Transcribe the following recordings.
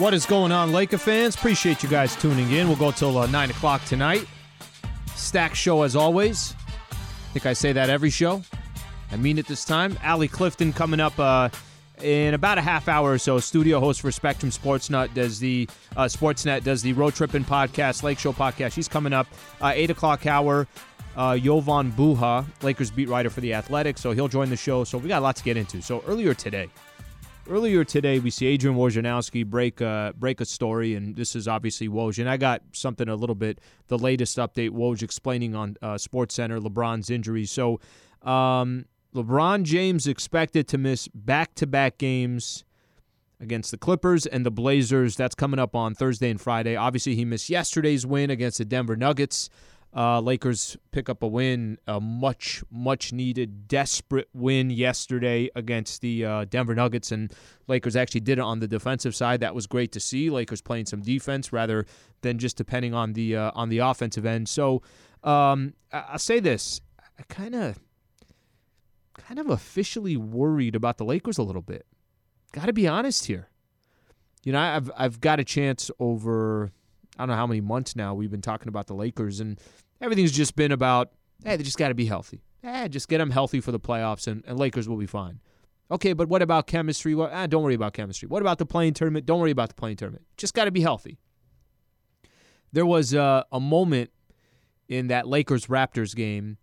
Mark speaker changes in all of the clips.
Speaker 1: What is going on, Laker fans? Appreciate you guys tuning in. We'll go till uh, 9 o'clock tonight. Stack show as always. I think I say that every show. I mean it this time. Allie Clifton coming up uh, in about a half hour or so. Studio host for Spectrum Sportsnet does the uh, Sportsnet does the Road Tripping podcast, Lake Show podcast. She's coming up uh, eight o'clock hour. Uh, Jovan Buha, Lakers beat writer for the Athletic, so he'll join the show. So we got a lot to get into. So earlier today, earlier today we see Adrian Wojnarowski break uh, break a story, and this is obviously Woj. And I got something a little bit the latest update Woj explaining on uh, SportsCenter LeBron's injury. So um, LeBron James expected to miss back to back games against the Clippers and the Blazers. That's coming up on Thursday and Friday. Obviously, he missed yesterday's win against the Denver Nuggets. Uh, Lakers pick up a win, a much, much needed, desperate win yesterday against the uh, Denver Nuggets. And Lakers actually did it on the defensive side. That was great to see. Lakers playing some defense rather than just depending on the uh, on the offensive end. So um, I- will say this: I kind of, kind of officially worried about the Lakers a little bit. Got to be honest here. You know, I've I've got a chance over I don't know how many months now we've been talking about the Lakers, and everything's just been about, hey, they just got to be healthy. Eh, just get them healthy for the playoffs, and, and Lakers will be fine. Okay, but what about chemistry? Well, ah, don't worry about chemistry. What about the play-in tournament? Don't worry about the play-in tournament. Just got to be healthy. There was uh, a moment in that Lakers Raptors game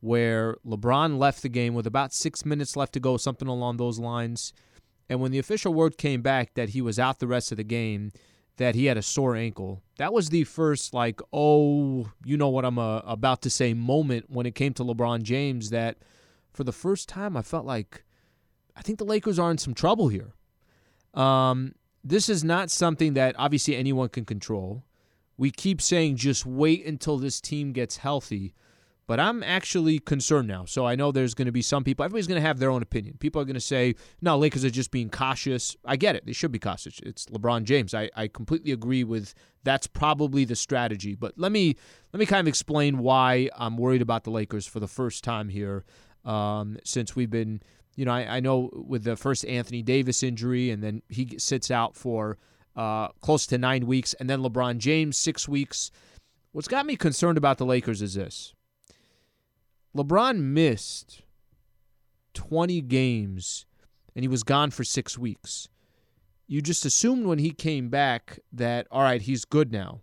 Speaker 1: where LeBron left the game with about six minutes left to go, something along those lines. And when the official word came back that he was out the rest of the game, that he had a sore ankle. That was the first, like, oh, you know what I'm uh, about to say moment when it came to LeBron James. That for the first time, I felt like I think the Lakers are in some trouble here. Um, this is not something that obviously anyone can control. We keep saying just wait until this team gets healthy. But I'm actually concerned now. So I know there's going to be some people, everybody's going to have their own opinion. People are going to say, no, Lakers are just being cautious. I get it. They should be cautious. It's LeBron James. I, I completely agree with that's probably the strategy. But let me let me kind of explain why I'm worried about the Lakers for the first time here um, since we've been, you know, I, I know with the first Anthony Davis injury, and then he sits out for uh, close to nine weeks, and then LeBron James, six weeks. What's got me concerned about the Lakers is this LeBron missed 20 games and he was gone for six weeks. You just assumed when he came back that, all right, he's good now.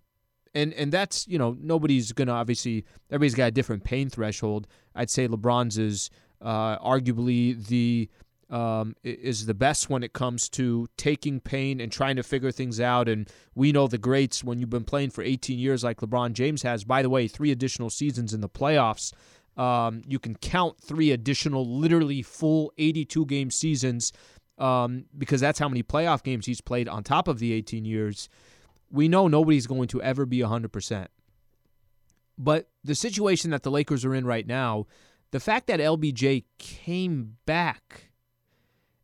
Speaker 1: And and that's, you know, nobody's going to obviously, everybody's got a different pain threshold. I'd say LeBron's is uh, arguably the um, is the best when it comes to taking pain and trying to figure things out. And we know the greats when you've been playing for 18 years, like LeBron James has. By the way, three additional seasons in the playoffs. Um, you can count three additional, literally full 82 game seasons um, because that's how many playoff games he's played on top of the 18 years. We know nobody's going to ever be 100%. But the situation that the Lakers are in right now, the fact that LBJ came back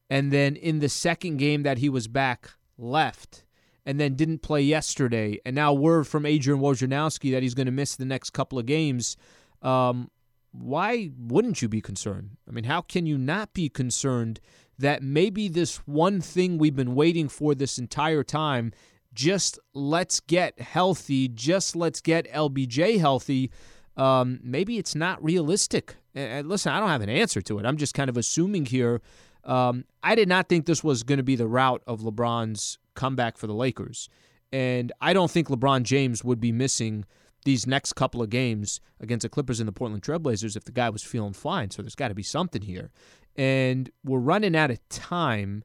Speaker 1: and then in the second game that he was back, left and then didn't play yesterday, and now word from Adrian Wojnarowski that he's going to miss the next couple of games. Um, why wouldn't you be concerned? I mean, how can you not be concerned that maybe this one thing we've been waiting for this entire time, just let's get healthy, just let's get LBJ healthy, um, maybe it's not realistic. And listen, I don't have an answer to it. I'm just kind of assuming here. Um, I did not think this was going to be the route of LeBron's comeback for the Lakers. And I don't think LeBron James would be missing these next couple of games against the Clippers and the Portland Trailblazers if the guy was feeling fine. So there's got to be something here. And we're running out of time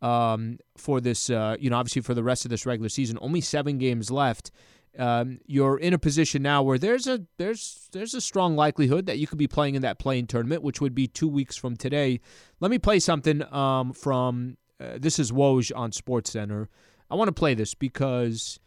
Speaker 1: um, for this, uh, you know, obviously for the rest of this regular season. Only seven games left. Um, you're in a position now where there's a there's there's a strong likelihood that you could be playing in that play-in tournament, which would be two weeks from today. Let me play something um, from uh, this is Woj on SportsCenter. I want to play this because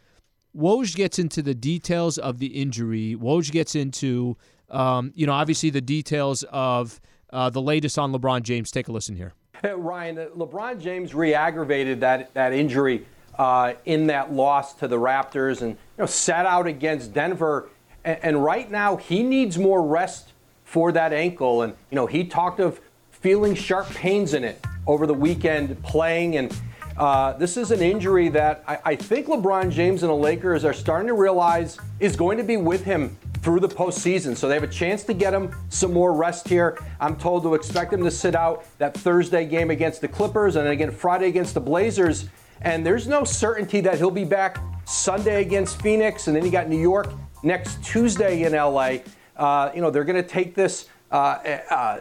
Speaker 1: Woj gets into the details of the injury. Woj gets into, um, you know, obviously the details of uh, the latest on LeBron James. Take a listen here.
Speaker 2: Hey, Ryan, uh, LeBron James re-aggravated that that injury uh, in that loss to the Raptors, and you know sat out against Denver. And, and right now, he needs more rest for that ankle. And you know, he talked of feeling sharp pains in it over the weekend playing and Uh, this is an injury that I, I think LeBron James and the Lakers are starting to realize is going to be with him through the postseason. So they have a chance to get him some more rest here. I'm told to expect him to sit out that Thursday game against the Clippers and then again Friday against the Blazers. And there's no certainty that he'll be back Sunday against Phoenix, and then you got New York next Tuesday in LA. Uh, you know, they're going to take this uh, uh,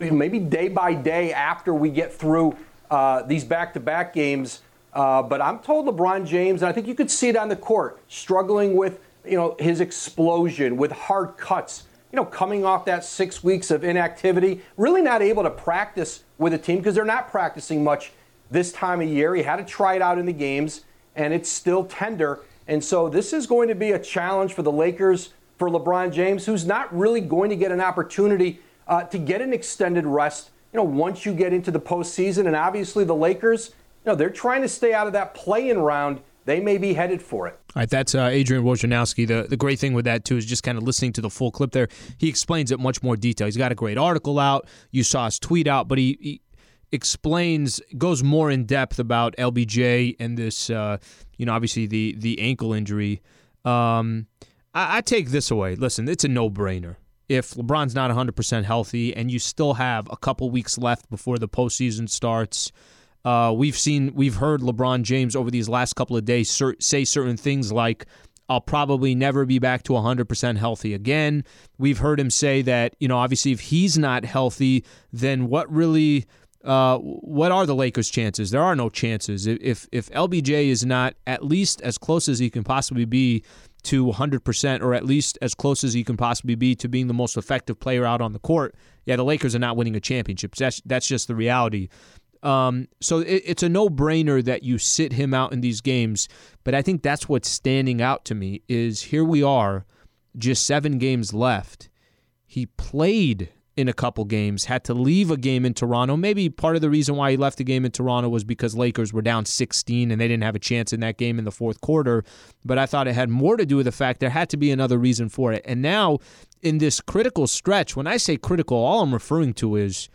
Speaker 2: maybe day by day after we get through uh, these back to back games. Uh, but I'm told LeBron James, and I think you could see it on the court, struggling with you know his explosion, with hard cuts. You know, coming off that six weeks of inactivity, really not able to practice with a team because they're not practicing much this time of year. He had to try it out in the games, and it's still tender. And so this is going to be a challenge for the Lakers for LeBron James, who's not really going to get an opportunity uh, to get an extended rest. You know, once you get into the postseason, and obviously the Lakers, you know, they're trying to stay out of that play-in round. They may be headed for it.
Speaker 1: All right, that's uh, Adrian Wojnarowski. The the great thing with that too is just kind of listening to the full clip there. He explains it much more detail. He's got a great article out. You saw his tweet out, but he, he explains goes more in depth about LBJ and this, uh, you know, obviously the the ankle injury. Um, I, I take this away. Listen, it's a no brainer. If LeBron's not 100% healthy and you still have a couple weeks left before the postseason starts, uh, we've seen, we've heard LeBron James over these last couple of days say certain things like, I'll probably never be back to 100% healthy again. We've heard him say that, you know, obviously if he's not healthy, then what really uh, what are the Lakers' chances? There are no chances. If if LBJ is not at least as close as he can possibly be to 100%, or at least as close as he can possibly be to being the most effective player out on the court, yeah, the Lakers are not winning a championship. That's that's just the reality. Um, so it, it's a no-brainer that you sit him out in these games. But I think that's what's standing out to me is here we are, just seven games left. He played in a couple games, had to leave a game in Toronto. Maybe part of the reason why he left the game in Toronto was because Lakers were down 16 and they didn't have a chance in that game in the fourth quarter. But I thought it had more to do with the fact there had to be another reason for it. And now, in this critical stretch, when I say critical, all I'm referring to is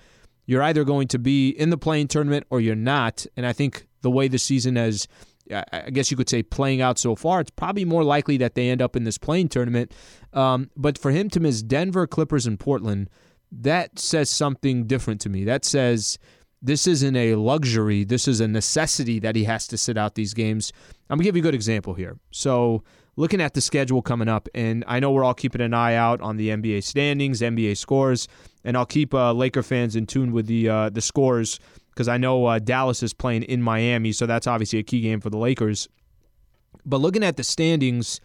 Speaker 1: you're either going to be in the play-in tournament or you're not. And I think the way the season has I guess you could say playing out so far, it's probably more likely that they end up in this play-in tournament. Um, but for him to miss Denver, Clippers, and Portland, that says something different to me. That says this isn't a luxury, this is a necessity that he has to sit out these games. I'm going to give you a good example here. So, looking at the schedule coming up, and I know we're all keeping an eye out on the NBA standings, NBA scores, and I'll keep uh, Laker fans in tune with the uh, the scores because I know uh, Dallas is playing in Miami, so that's obviously a key game for the Lakers. But looking at the standings,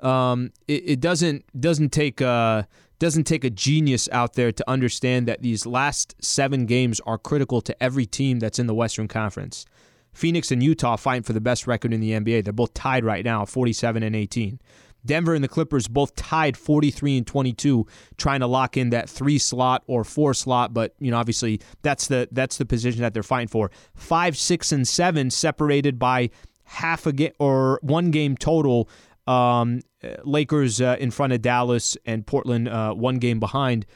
Speaker 1: um, it, it, doesn't doesn't take uh, doesn't take a genius out there to understand that these last seven games are critical to every team that's in the Western Conference. Phoenix and Utah fighting for the best record in the NBA. They're both tied right now, 47 and 18. Denver and the Clippers both tied 43 and 22, trying to lock in that three slot or four slot. But you know, obviously, that's the that's the position that they're fighting for. Five, six, and seven separated by half a game or one game total. Um, Lakers uh, in front of Dallas and Portland uh, one game behind.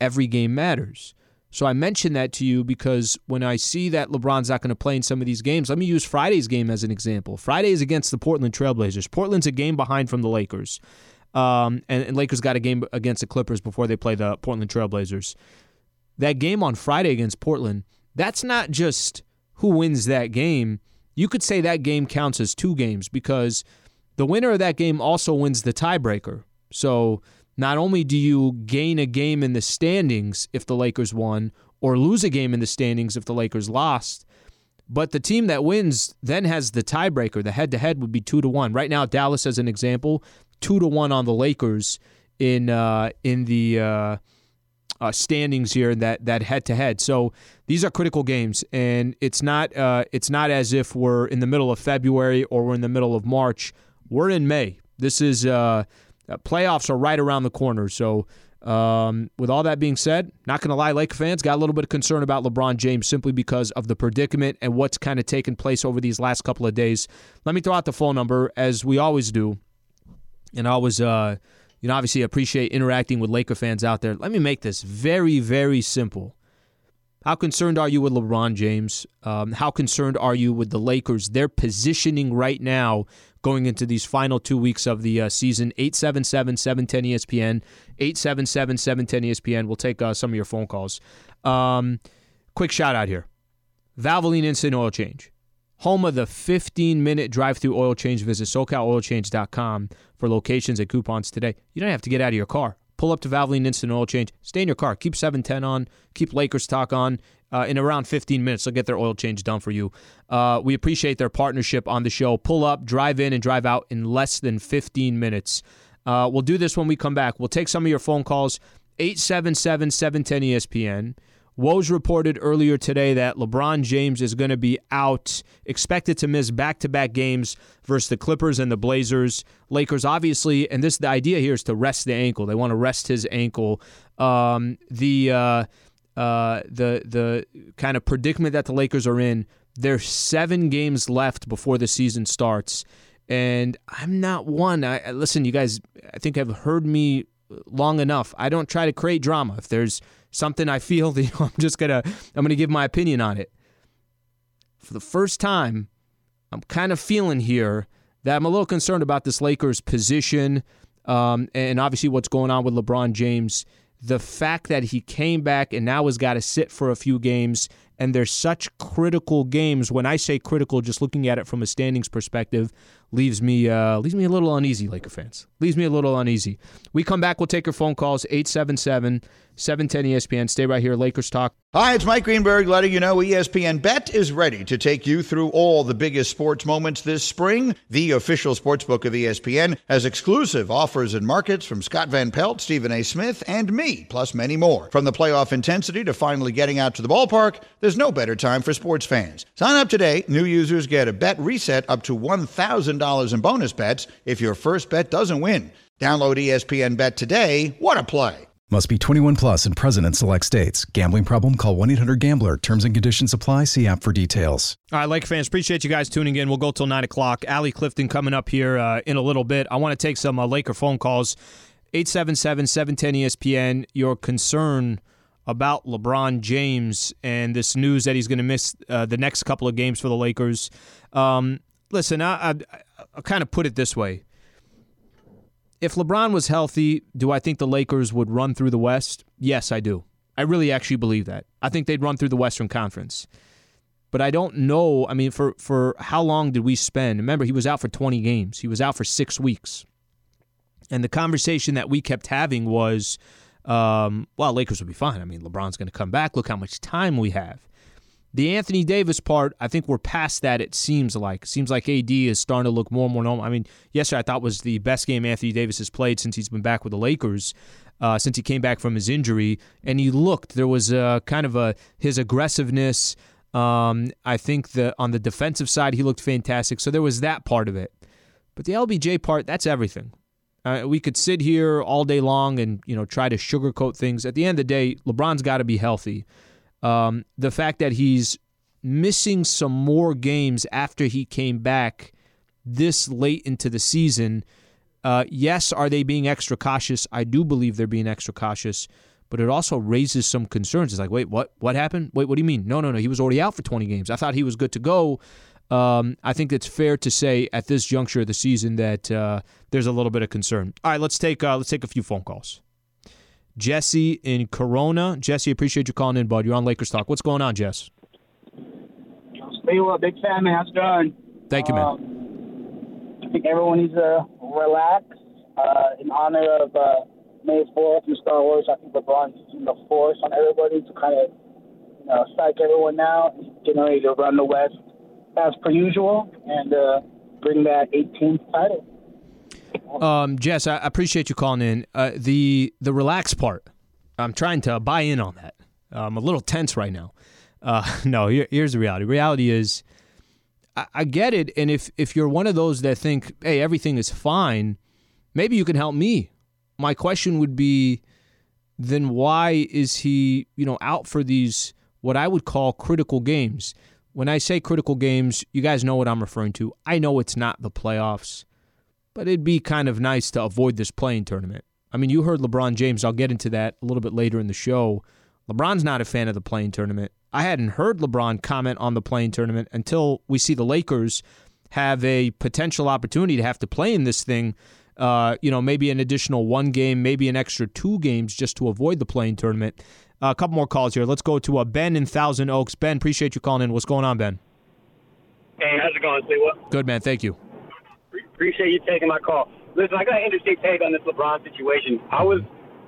Speaker 1: Every game matters. So I mention that to you because when I see that LeBron's not going to play in some of these games, let me use Friday's game as an example. Friday is against the Portland Trailblazers. Portland's a game behind from the Lakers. Um, and, and Lakers got a game against the Clippers before they play the Portland Trailblazers. That game on Friday against Portland, that's not just who wins that game. You could say that game counts as two games because – the winner of that game also wins the tiebreaker. So not only do you gain a game in the standings if the Lakers won, or lose a game in the standings if the Lakers lost, but the team that wins then has the tiebreaker. The head to head would be two to one. Right now, Dallas, as an example, two to one on the Lakers in uh, in the uh, uh, standings here. In that that head to head. So these are critical games, and it's not uh, it's not as if we're in the middle of February or we're in the middle of March we're in May. This is uh, uh, playoffs are right around the corner. So, um, with all that being said, not going to lie, Laker fans got a little bit of concern about LeBron James simply because of the predicament and what's kind of taken place over these last couple of days. Let me throw out the phone number as we always do, and I always, uh, you know, obviously appreciate interacting with Laker fans out there. Let me make this very, very simple. How concerned are you with LeBron James? Um, how concerned are you with the Lakers? Their positioning right now going into these final two weeks of the uh, season. 877 710 ESPN, 877 710 ESPN. We'll take uh, some of your phone calls. Um, quick shout out here Valvoline Instant Oil Change. Home of the 15 minute drive through oil change. Visit SoCalOilChange.com for locations and coupons today. You don't have to get out of your car. Pull up to Valvoline Instant Oil Change. Stay in your car. Keep 710 on. Keep Lakers talk on. Uh, in around 15 minutes, they'll get their oil change done for you. Uh, we appreciate their partnership on the show. Pull up, drive in, and drive out in less than 15 minutes. Uh, we'll do this when we come back. We'll take some of your phone calls. 877 710 ESPN. Woj reported earlier today that LeBron James is going to be out, expected to miss back to back games versus the Clippers and the Blazers. Lakers, obviously, and this the idea here is to rest the ankle. They want to rest his ankle. Um, the uh, uh, the the kind of predicament that the Lakers are in. There's seven games left before the season starts, and I'm not one. I listen, you guys. I think have heard me long enough. I don't try to create drama. If there's something I feel you know, I'm just gonna I'm gonna give my opinion on it. For the first time, I'm kind of feeling here that I'm a little concerned about this Lakers position, um, and obviously what's going on with LeBron James. The fact that he came back and now has got to sit for a few games, and they're such critical games. When I say critical, just looking at it from a standings perspective, leaves me uh, leaves me a little uneasy, Laker fans. Leaves me a little uneasy. We come back, we'll take your phone calls 877 710 ESPN. Stay right here, Lakers Talk.
Speaker 3: Hi, it's Mike Greenberg letting you know ESPN Bet is ready to take you through all the biggest sports moments this spring. The official sportsbook of ESPN has exclusive offers and markets from Scott Van Pelt, Stephen A. Smith, and me, plus many more. From the playoff intensity to finally getting out to the ballpark, there's no better time for sports fans. Sign up today. New users get a bet reset up to $1,000 in bonus bets if your first bet doesn't win. Download ESPN Bet today. What a play!
Speaker 4: Must be 21 plus and present in select states. Gambling problem? Call 1 800 GAMBLER. Terms and conditions apply. See app for details.
Speaker 1: All right, Lake fans, appreciate you guys tuning in. We'll go till 9 o'clock. Allie Clifton coming up here uh, in a little bit. I want to take some uh, Laker phone calls. 877 710 ESPN. Your concern about LeBron James and this news that he's going to miss uh, the next couple of games for the Lakers. Um, listen, I, I, I'll kind of put it this way if LeBron was healthy, do I think the Lakers would run through the West? Yes, I do. I really actually believe that. I think they'd run through the Western Conference. But I don't know. I mean, for, for how long did we spend? Remember, he was out for 20 games, he was out for six weeks. And the conversation that we kept having was, um, well, Lakers will be fine. I mean, LeBron's going to come back. Look how much time we have. The Anthony Davis part, I think we're past that. It seems like seems like AD is starting to look more and more normal. I mean, yesterday I thought was the best game Anthony Davis has played since he's been back with the Lakers, uh, since he came back from his injury. And he looked there was a, kind of a his aggressiveness. Um, I think the on the defensive side he looked fantastic. So there was that part of it, but the LBJ part that's everything. Uh, we could sit here all day long and you know try to sugarcoat things. At the end of the day, LeBron's got to be healthy. Um, the fact that he's missing some more games after he came back this late into the season. Uh, yes, are they being extra cautious? I do believe they're being extra cautious, but it also raises some concerns. It's like, wait, what? What happened? Wait, what do you mean? No, no, no. He was already out for 20 games. I thought he was good to go. Um, I think it's fair to say at this juncture of the season that uh, there's a little bit of concern. All right, let's take uh, let's take a few phone calls. Jesse in Corona. Jesse, appreciate you calling in, bud. You're on Lakers Talk. What's going on, Jess?
Speaker 5: Spayla, big fan, man. How's it going?
Speaker 1: Thank you, man.
Speaker 5: Um, I think everyone needs to relax uh, in honor of uh, May 4th and Star Wars. I think LeBron's using the force on everybody to kind of you know, psych everyone out and getting ready to run the West as per usual and uh, bring that 18th title.
Speaker 1: Um, Jess, I appreciate you calling in. Uh, the the relax part, I'm trying to buy in on that. I'm a little tense right now. Uh, no, here, here's the reality. Reality is, I, I, get it, and if if you're one of those that think, hey, everything is fine, maybe you can help me. My question would be, then why is he, you know, out for these what I would call critical games? When I say critical games, you guys know what I'm referring to. I know it's not the playoffs but it'd be kind of nice to avoid this play-in tournament. I mean, you heard LeBron James. I'll get into that a little bit later in the show. LeBron's not a fan of the play-in tournament. I hadn't heard LeBron comment on the play-in tournament until we see the Lakers have a potential opportunity to have to play in this thing. Uh, you know, maybe an additional one game, maybe an extra two games just to avoid the play-in tournament. Uh, a couple more calls here. Let's go to uh, Ben in Thousand Oaks. Ben, appreciate you calling in. What's going on, Ben?
Speaker 6: Hey, how's it going, Say what?
Speaker 1: Good, man. Thank you.
Speaker 6: Appreciate you taking my call. Listen, I got an interesting take on this LeBron situation. I was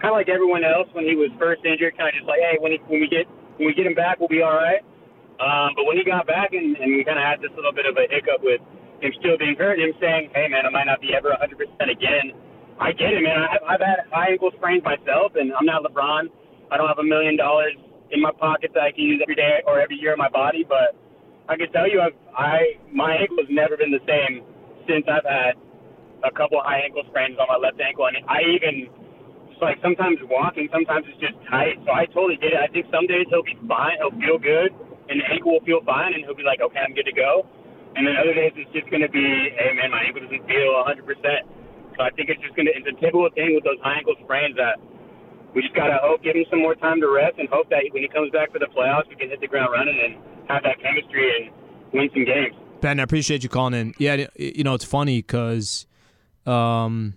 Speaker 6: kind of like everyone else when he was first injured, kind of just like, hey, when he, when we get when we get him back, we'll be all right. Um, but when he got back and, and we kind of had this little bit of a hiccup with him still being hurt, him saying, hey man, I might not be ever 100% again. I get it, man. I've, I've had high ankle sprains myself, and I'm not LeBron. I don't have a million dollars in my pocket that I can use every day or every year in my body, but I can tell you, I've, I my ankle has never been the same since I've had a couple high ankle sprains on my left ankle, and I even like sometimes walking, sometimes it's just tight. So I totally get it. I think some days he'll be fine, he'll feel good, and the ankle will feel fine, and he'll be like, okay, I'm good to go. And then other days it's just going to be, hey man, my ankle doesn't feel 100%. So I think it's just going to, it's a typical thing with those high ankle sprains that we just got to hope, give him some more time to rest, and hope that when he comes back for the playoffs, we can hit the ground running and have that chemistry and win some games.
Speaker 1: Ben, I appreciate you calling in. Yeah, you know, it's funny because um,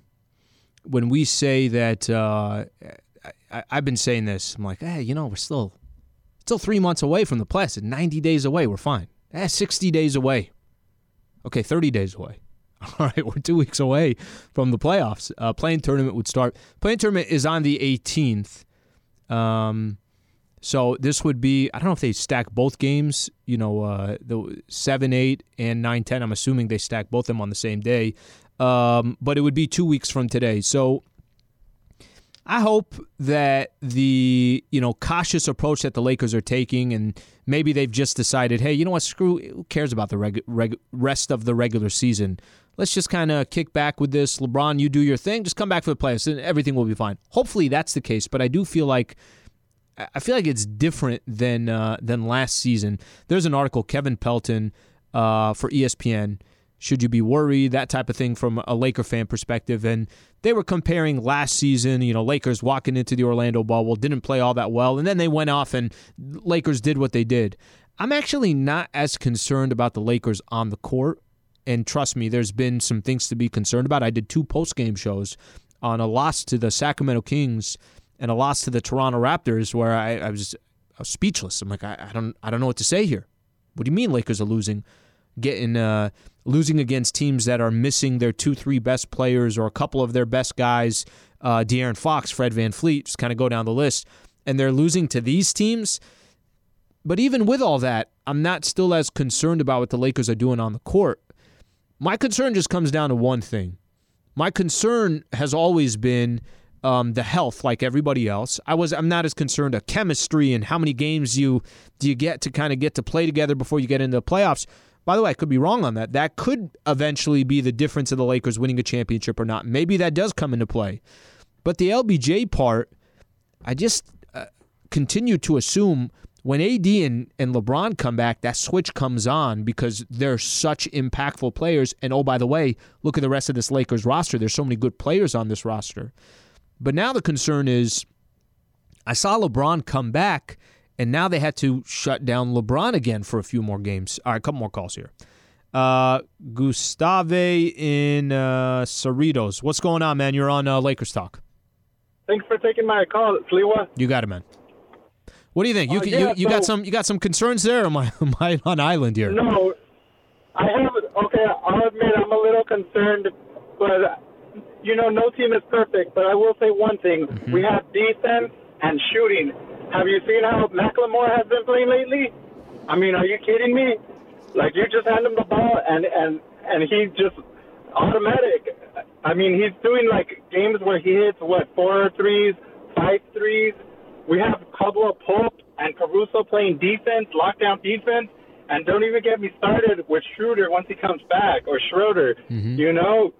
Speaker 1: when we say that, uh, I, have been saying this. I'm like, hey, you know, we're still still three months away from the playoffs. 90 days away, we're fine. Eh, 60 days away. Okay, 30 days away. All right, we're two weeks away from the playoffs. Uh, playing tournament would start. Play-in tournament is on the 18th. Um, so this would be I don't know if they stack both games. You know, uh, the seven, eight, and nine, ten. I'm assuming they stack both of them on the same day um, but it would be two weeks from today. So I hope that the you know cautious approach that the Lakers are taking, and maybe they've just decided, hey, you know what, screw, who cares about the reg- reg- rest of the regular season? Let's just kind of kick back with this. LeBron, you do your thing. Just come back for the playoffs, and everything will be fine. Hopefully, that's the case. But I do feel like I feel like it's different than uh, than last season. There's an article, Kevin Pelton uh, for ESPN should you be worried? That type of thing from a Laker fan perspective. And they were comparing last season, you know, Lakers walking into the Orlando bubble, didn't play all that well, and then they went off and Lakers did what they did. I'm actually not as concerned about the Lakers on the court. And trust me, there's been some things to be concerned about. I did two post game shows on a loss to the Sacramento Kings and a loss to the Toronto Raptors where I, I, was, I was, speechless. I'm like, I, I, don't I don't know what to say here. What do you mean Lakers are losing? Getting uh, losing against teams that are missing their two, three best players or a couple of their best guys, uh, De'Aaron Fox, Fred VanVleet, just kind of go down the list, and they're losing to these teams. But even with all that, I'm not still as concerned about what the Lakers are doing on the court. My concern just comes down to one thing. My concern has always been um, the health, like everybody else. I was I'm not as concerned of chemistry and how many games you do you get to kind of get to play together before you get into the playoffs. By the way, I could be wrong on that. That could eventually be the difference of the Lakers winning a championship or not. Maybe that does come into play. But the LBJ part, I just uh, continue to assume when AD and, and LeBron come back, that switch comes on because they're such impactful players. And oh, by the way, look at the rest of this Lakers roster. There's so many good players on this roster. But now the concern is I saw LeBron come back and now they had to shut down LeBron again for a few more games. All right, a couple more calls here. Uh, Gustave in uh, Cerritos. What's going on, man? You're on uh, Lakers Talk.
Speaker 7: Thanks for taking my call, Sliwa.
Speaker 1: You got it, man. What do you think? You, uh, yeah, you, you so, got some you got some concerns there, am I, am I on island here?
Speaker 7: No, I have. Okay, I'll admit I'm a little concerned, but you know, no team is perfect. But I will say one thing: mm-hmm. we have defense and shooting have you seen how McLemore has been playing lately? I mean, are you kidding me? Like you just hand him the ball and and and he just automatic. I mean, he's doing like games where he hits what four threes, five threes. We have Caldwell Pope and Caruso playing defense, lockdown defense, and don't even get me started with Schroeder once he comes back or Schroeder. Mm-hmm. You know,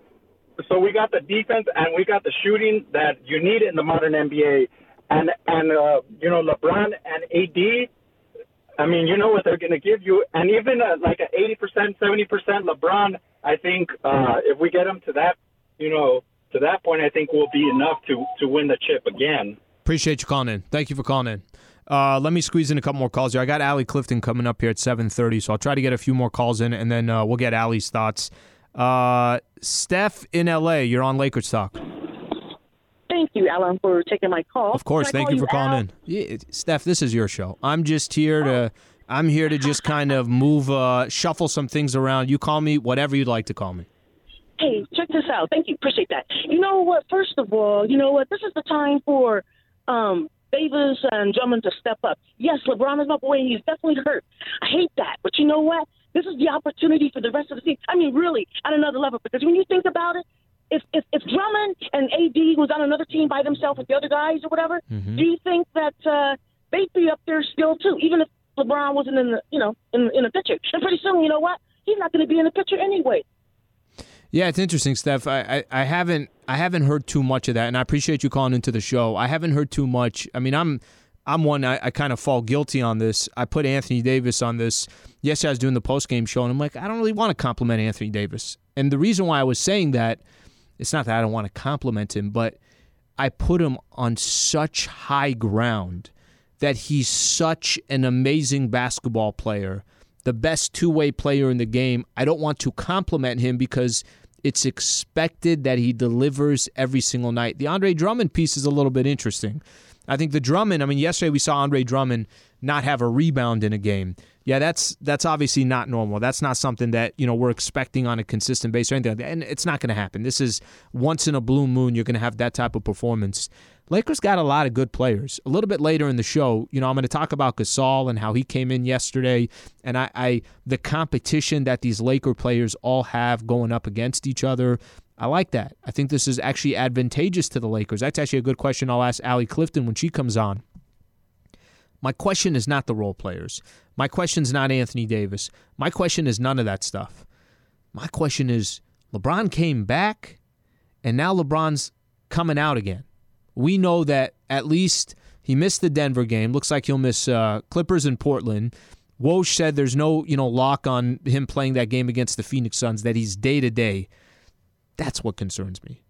Speaker 7: so we got the defense and we got the shooting that you need in the modern NBA and and uh, you know LeBron and AD. I mean, you know what they're going to give you, and even uh, like an eighty percent, seventy percent LeBron. I think uh, if we get them to that, you know, to that point, I think will be enough to to win the chip again.
Speaker 1: Appreciate you calling in. Thank you for calling in. Uh, let me squeeze in a couple more calls here. I got Allie Clifton coming up here at 7:30, so I'll try to get a few more calls in, and then uh, we'll get Allie's thoughts. Uh, Steph in LA, you're on Lakers talk.
Speaker 8: Thank you, Alan, for taking my call.
Speaker 1: Of course, thank
Speaker 8: call
Speaker 1: you for calling
Speaker 8: Al?
Speaker 1: in. Yeah, Steph, this is your show. I'm just here to. I'm here to just kind of move, uh, shuffle some things around. You call me whatever you'd like to call me.
Speaker 8: Hey, check this out. Thank you. Appreciate that. You know what? First of all, you know what? This is the time for um, Davis and Drummond to step up. Yes, LeBron is up away. He's definitely hurt. I hate that. But you know what? This is the opportunity for the rest of the team. I mean, really, at another level. Because when you think about it, if, if, if Drummond and AD was on another team by themselves with the other guys or whatever,
Speaker 1: Mm-hmm.
Speaker 8: do you think that uh, they'd be up there still too, even if LeBron wasn't in the you know in in the picture? And pretty soon, you know what? He's not going to be in the picture anyway.
Speaker 1: Yeah, it's interesting, Steph. I, I, I haven't I haven't heard too much of that, and I appreciate you calling into the show. I haven't heard too much. I mean, I'm I'm one I, I kind of fall guilty on this. I put Anthony Davis on this. Yes, I was doing the post game show, and I'm like, I don't really want to compliment Anthony Davis. And the reason why I was saying that, it's not that I don't want to compliment him, but I put him on such high ground that he's such an amazing basketball player, the best two way player in the game. I don't want to compliment him because it's expected that he delivers every single night. The Andre Drummond piece is a little bit interesting. I think the Drummond, I mean, yesterday we saw Andre Drummond not have a rebound in a game. Yeah, that's that's obviously not normal. That's not something that, you know, we're expecting on a consistent basis or anything like that. And it's not going to happen. This is once in a blue moon you're going to have that type of performance. Lakers got a lot of good players. A little bit later in the show, you know, I'm going to talk about Gasol and how he came in yesterday, and I, I the competition that these Laker players all have going up against each other. I like that. I think this is actually advantageous to the Lakers. That's actually a good question. I'll ask Allie Clifton when she comes on. My question is not the role players. My question is not Anthony Davis. My question is none of that stuff. My question is LeBron came back, and now LeBron's coming out again. We know that at least he missed the Denver game. Looks like he'll miss uh, Clippers in Portland. Woj said there's no you know lock on him playing that game against the Phoenix Suns. That he's day to day. That's what concerns me.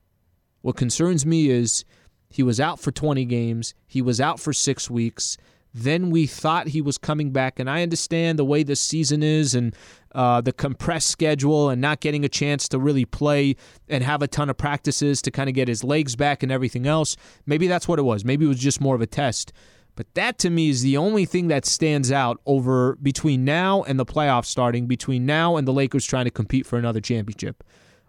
Speaker 1: What concerns me is he was out for 20 games. He was out for six weeks. Then we thought he was coming back, and I understand the way the season is and uh, the compressed schedule and not getting a chance to really play and have a ton of practices to kind of get his legs back and everything else. Maybe that's what it was. Maybe it was just more of a test. But that to me is the only thing that stands out over between now and the playoffs starting, between now and the Lakers trying to compete for another championship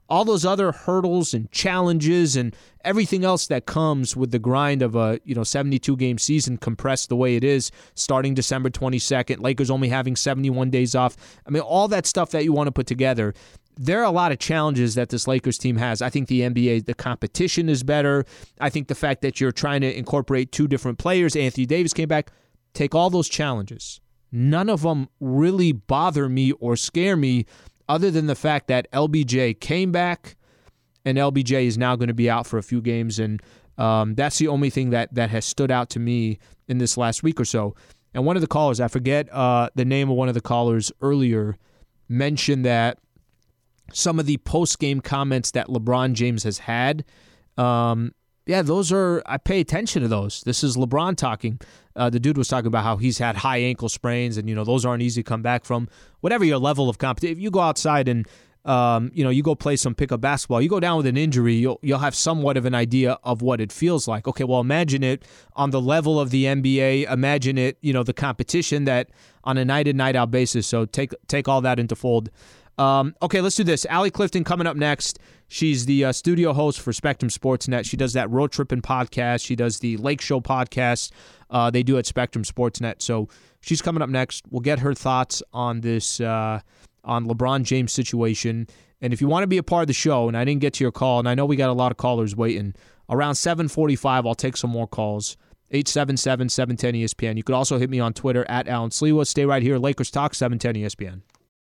Speaker 1: all those other hurdles and challenges and everything else that comes with the grind of a you know 72 game season compressed the way it is starting December 22nd Lakers only having 71 days off I mean all that stuff that you want to put together there are a lot of challenges that this Lakers team has. I think the NBA, the competition is better. I think the fact that you're trying to incorporate two different players, Anthony Davis came back, take all those challenges. None of them really bother me or scare me other than the fact that LBJ came back and LBJ is now going to be out for a few games. And um, that's the only thing that, that has stood out to me in this last week or so. And one of the callers, I forget uh, the name of one of the callers earlier, mentioned that some of the post game comments that LeBron James has had. Um, yeah, those are, I pay attention to those. This is LeBron talking. Uh, the dude was talking about how he's had high ankle sprains and, you know, those aren't easy to come back from. Whatever your level of competition, if you go outside and, um, you know, you go play some pickup basketball, you go down with an injury, you'll, you'll have somewhat of an idea of what it feels like. Okay, well, imagine it on the level of the NBA. Imagine it, you know, the competition that on a night in, night out basis. So take, take all that into fold. Um, okay, let's do this. Allie Clifton coming up next. She's the uh, studio host for Spectrum Sportsnet. She does that road tripping podcast. She does the Lake Show podcast. Uh, they do at Spectrum Sportsnet. So she's coming up next. We'll get her thoughts on this uh, on LeBron James situation. And if you want to be a part of the show, and I didn't get to your call, and I know we got a lot of callers waiting, around 7:45, I'll take some more calls. 877-710-ESPN. You could also hit me on Twitter at Alan Sliwa. Stay right here. Lakers Talk, 710 ESPN.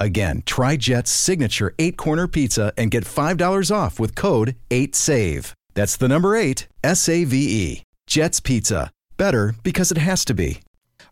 Speaker 4: Again, try Jet's signature eight corner pizza and get $5 off with code 8SAVE. That's the number eight, S A V E. Jet's Pizza. Better because it has to be.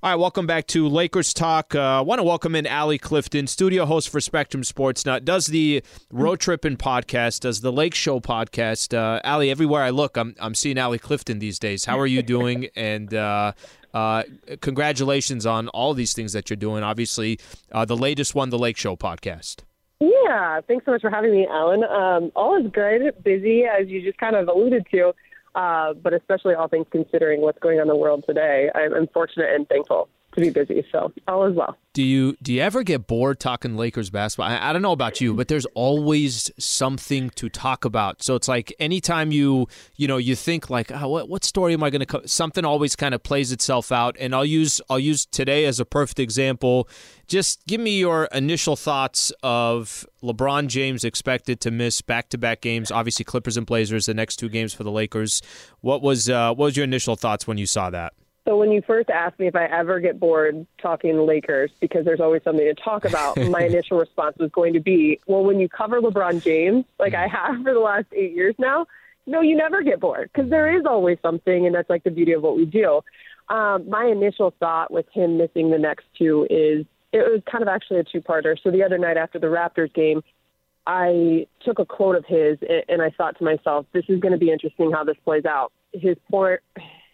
Speaker 1: All right, welcome back to Lakers Talk. I uh, want to welcome in Allie Clifton, studio host for Spectrum Sports. Now, does the Road Tripping podcast, does the Lake Show podcast. Uh, Allie, everywhere I look, I'm, I'm seeing Allie Clifton these days. How are you doing? and uh, uh, congratulations on all these things that you're doing. Obviously, uh, the latest one, the Lake Show podcast.
Speaker 9: Yeah, thanks so much for having me, Alan. Um, all is good, busy, as you just kind of alluded to, uh, but especially all things considering what's going on in the world today. I'm, I'm fortunate and thankful to be busy. So all is well.
Speaker 1: Do you do you ever get bored talking Lakers basketball? I, I, don't know about you, but there's always something to talk about. So it's like anytime you you know you think like oh, what what story am I going to co-? something always kind of plays itself out. And I'll use I'll use today as a perfect example. Just give me your initial thoughts of LeBron James expected to miss back to back games. Obviously Clippers and Blazers, the next two games for the Lakers. What was uh, what was your initial thoughts when you saw that?
Speaker 9: So when you first asked me if I ever get bored talking Lakers because there's always something to talk about, my initial response was going to be, well, when you cover LeBron James, like I have for the last eight years now, no, you never get bored because there is always something, and that's like the beauty of what we do. Um, my initial thought with him missing the next two is it was kind of actually a two-parter. So the other night after the Raptors game, I took a quote of his and I thought to myself, this is going to be interesting how this plays out. His point,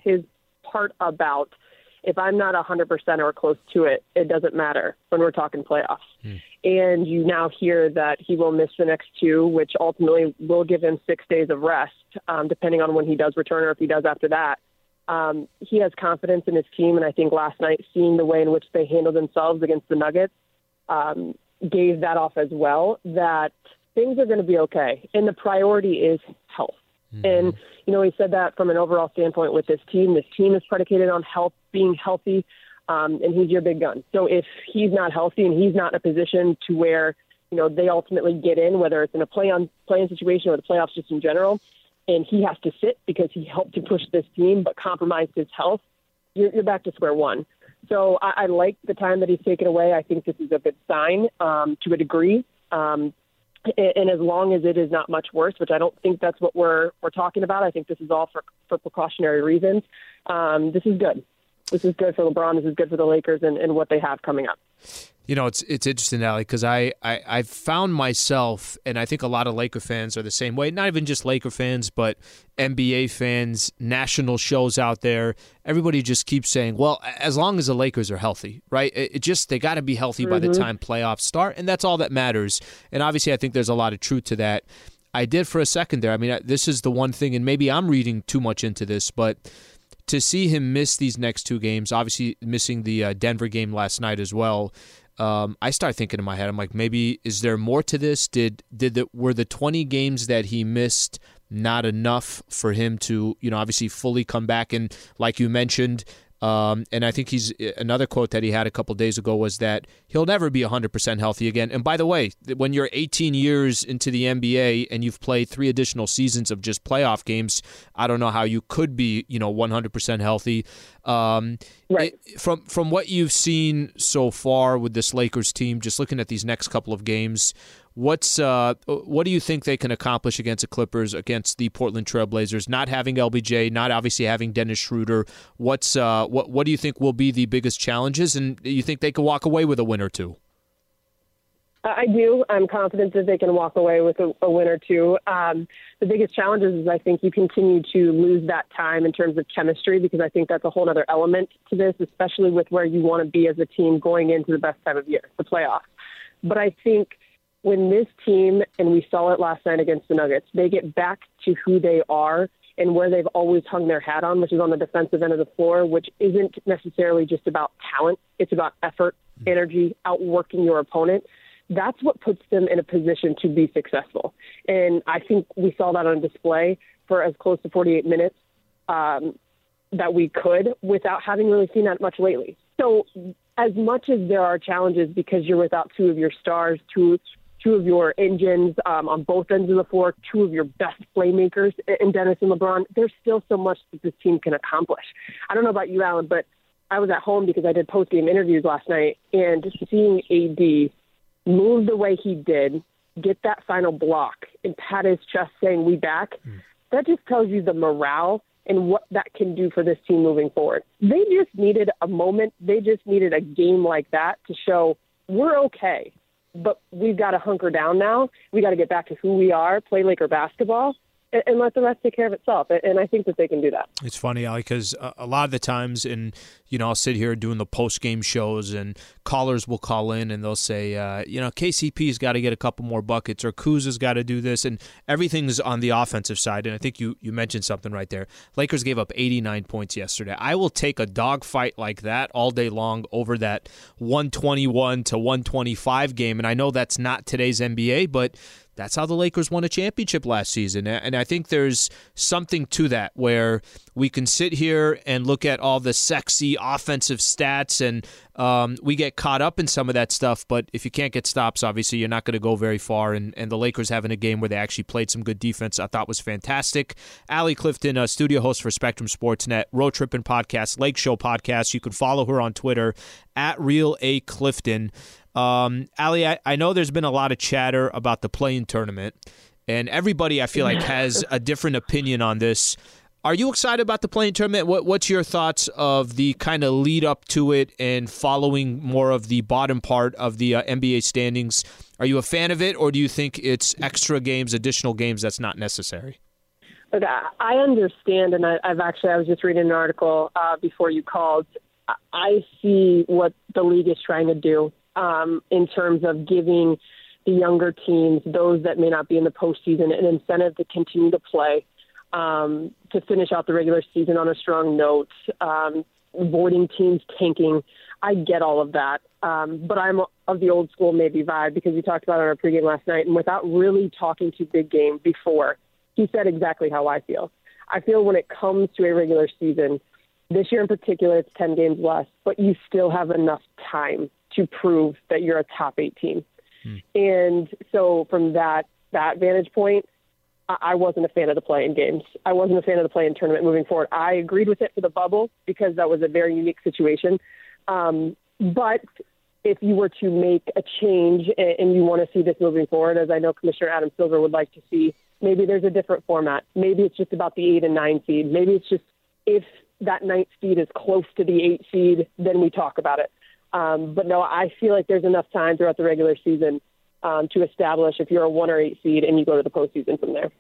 Speaker 9: his part about if I'm not 100% or close to it, it doesn't matter when we're talking playoffs. Hmm. And you now hear that he will miss the next two, which ultimately will give him six days of rest, um, depending on when he does return or if he does after that. Um, he has confidence in his team, and I think last night, seeing the way in which they handled themselves against the Nuggets, um, gave that off as well that things are going to be okay. And the priority is. Mm-hmm. And, you know, he said that from an overall standpoint with this team. This team is predicated on health, being healthy, um, and he's your big gun. So if he's not healthy and he's not in a position to where, you know, they ultimately get in, whether it's in a play on play-in situation or the playoffs just in general, and he has to sit because he helped to push this team but compromised his health, you're, you're back to square one. So I, I like the time that he's taken away. I think this is a good sign um, to a degree. Um, and as long as it is not much worse, which I don't think that's what we're we're talking about. I think this is all for for precautionary reasons. Um, this is good. This is good for LeBron. This is good for the Lakers and, and what they have coming up.
Speaker 1: You know, it's it's interesting, Allie, because I, I I've found myself, and I think a lot of Laker fans are the same way. Not even just Laker fans, but NBA fans, national shows out there. Everybody just keeps saying, "Well, as long as the Lakers are healthy, right? It, it just they got to be healthy mm-hmm. by the mm-hmm. time playoffs start, and that's all that matters." And obviously, I think there's a lot of truth to that. I did for a second there. I mean, this is the one thing, and maybe I'm reading too much into this, but to see him miss these next two games, obviously missing the uh, Denver game last night as well um, I start thinking in my head, I'm like, maybe is there more to this? Did did the were the 20 games that he missed not enough for him to, you know, obviously fully come back and like you mentioned, um, and I think he's another quote that he had a couple days ago was that he'll never be 100% healthy again. And by the way, when you're 18 years into the NBA and you've played three additional seasons of just playoff games, I don't know how you could be, you know, 100% healthy. Um,
Speaker 9: right.
Speaker 1: It, from from what you've seen so far with this Lakers team, just looking at these next couple of games, What's uh, what do you think they can accomplish against the Clippers, against the Portland Trailblazers? Not having LBJ, not obviously having Dennis Schroeder. What's uh, what what do you think will be the biggest challenges, and you think they can walk away with a win or two?
Speaker 9: I do. I'm confident that they can walk away with a, a win or two. Um, the biggest challenges is I think you continue to lose that time in terms of chemistry because I think that's a whole other element to this, especially with where you want to be as a team going into the best time of year, the playoffs. But I think when this team, and we saw it last night against the Nuggets, they get back to who they are and where they've always hung their hat on, which is on the defensive end of the floor, which isn't necessarily just about talent. It's about effort, energy, outworking your opponent. That's what puts them in a position to be successful. And I think we saw that on display for as close to 48 minutes um, that we could without having really seen that much lately. So, as much as there are challenges because you're without two of your stars, two two of your engines um, on both ends of the floor, two of your best playmakers in Dennis and LeBron. There's still so much that this team can accomplish. I don't know about you, Alan, but I was at home because I did post game interviews last night, and just seeing AD move the way he did, get that final block, and pat his chest saying, We back, that just tells you the morale and what that can do for this team moving forward. They just needed a moment, they just needed a game like that to show we're okay, but we've got to hunker down now. We got to get back to who we are, play Laker basketball, and, let the rest take care of itself. And I think that they can do that.
Speaker 1: It's funny, Allie, because a, lot of the times, and you know, I'll sit here doing the post game shows, and callers will call in and they'll say, uh, you know, KCP's got to get a couple more buckets, or Kuzma's got to do this, and everything's on the offensive side. And I think you you mentioned something right there. Lakers gave up 89 points yesterday. I will take a dogfight like that all day long over that 121 to 125 game, and I know that's not today's NBA, but that's how the Lakers won a championship last season. And I think there's something to that where we can sit here and look at all the sexy offensive stats and um, we get caught up in some of that stuff. But if you can't get stops, obviously, you're not going to go very far. And, and the Lakers having a game where they actually played some good defense, I thought was fantastic. Allie Clifton, a studio host for Spectrum Sportsnet, Road Tripping Podcast, Lake Show Podcast. You can follow her on Twitter at Real A Clifton. Um, Allie, I, I know there's been a lot of chatter about the play-in tournament, and everybody I feel like has a different opinion on this. Are you excited about the play-in tournament? What What's your thoughts of the kind of lead up to it and following more of the bottom part of the uh, NBA standings? Are you a fan of it, or do you think it's extra games, additional games that's not necessary?
Speaker 9: Look, I understand, and I, I've actually I was just reading an article uh, before you called. I see what the league is trying to do um, in terms of giving the younger teams, those that may not be in the postseason, an incentive to continue to play, um, to finish out the regular season on a strong note, um, avoiding teams tanking. I get all of that. Um, but I'm of the old school maybe vibe because we talked about it on our pregame last night. And without really talking to Big Game before, he said exactly how I feel. I feel when it comes to a regular season, this year in particular, it's 10 games less, but you still have enough time to prove that you're a top eight team. Hmm. And so from that that vantage point, I wasn't a fan of the play-in games. I wasn't a fan of the play-in tournament moving forward. I agreed with it for the bubble because that was a very unique situation. Um, but if you were to make a change and you want to see this moving forward, as I know Commissioner Adam Silver would like to see, maybe there's a different format. Maybe it's just about the eight and nine seed. Maybe it's just if that ninth seed is close to the eight seed, then we talk about it. Um, but no, I feel like there's enough time throughout the regular season um, to establish if you're a one or eight seed and you go to the postseason from there.